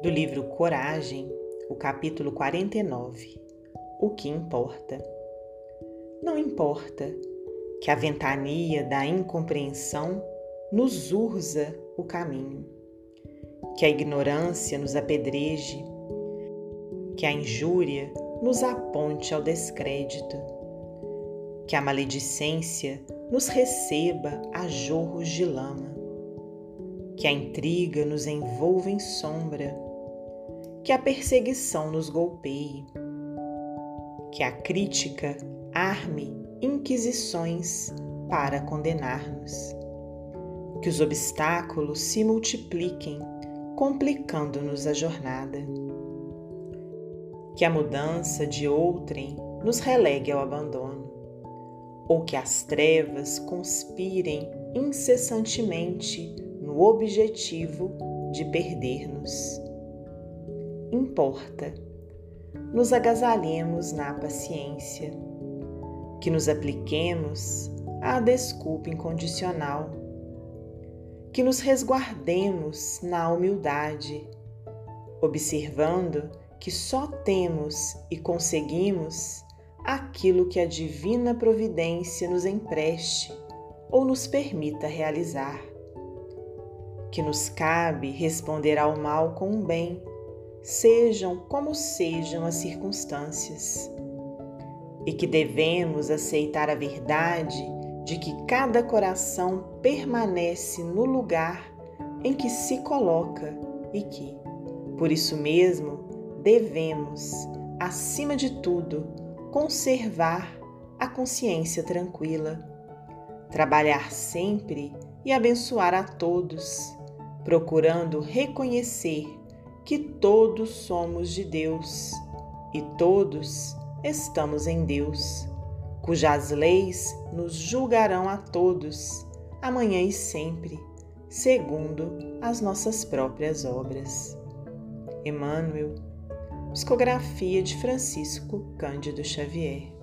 do livro Coragem, o capítulo 49. O que importa? Não importa que a ventania da incompreensão nos urza o caminho, que a ignorância nos apedreje, que a injúria nos aponte ao descrédito, que a maledicência nos receba a jorros de lama, que a intriga nos envolva em sombra, que a perseguição nos golpeie, que a crítica arme inquisições para condenar-nos, que os obstáculos se multipliquem, complicando-nos a jornada que a mudança de outrem nos relegue ao abandono, ou que as trevas conspirem incessantemente no objetivo de perder-nos. Importa, nos agasalhemos na paciência, que nos apliquemos à desculpa incondicional, que nos resguardemos na humildade, observando que só temos e conseguimos aquilo que a divina providência nos empreste ou nos permita realizar. Que nos cabe responder ao mal com um bem, sejam como sejam as circunstâncias. E que devemos aceitar a verdade de que cada coração permanece no lugar em que se coloca e que, por isso mesmo, devemos, acima de tudo, conservar a consciência tranquila, trabalhar sempre e abençoar a todos, procurando reconhecer que todos somos de Deus e todos estamos em Deus, cujas leis nos julgarão a todos, amanhã e sempre, segundo as nossas próprias obras. Emmanuel Psicografia de Francisco Cândido Xavier.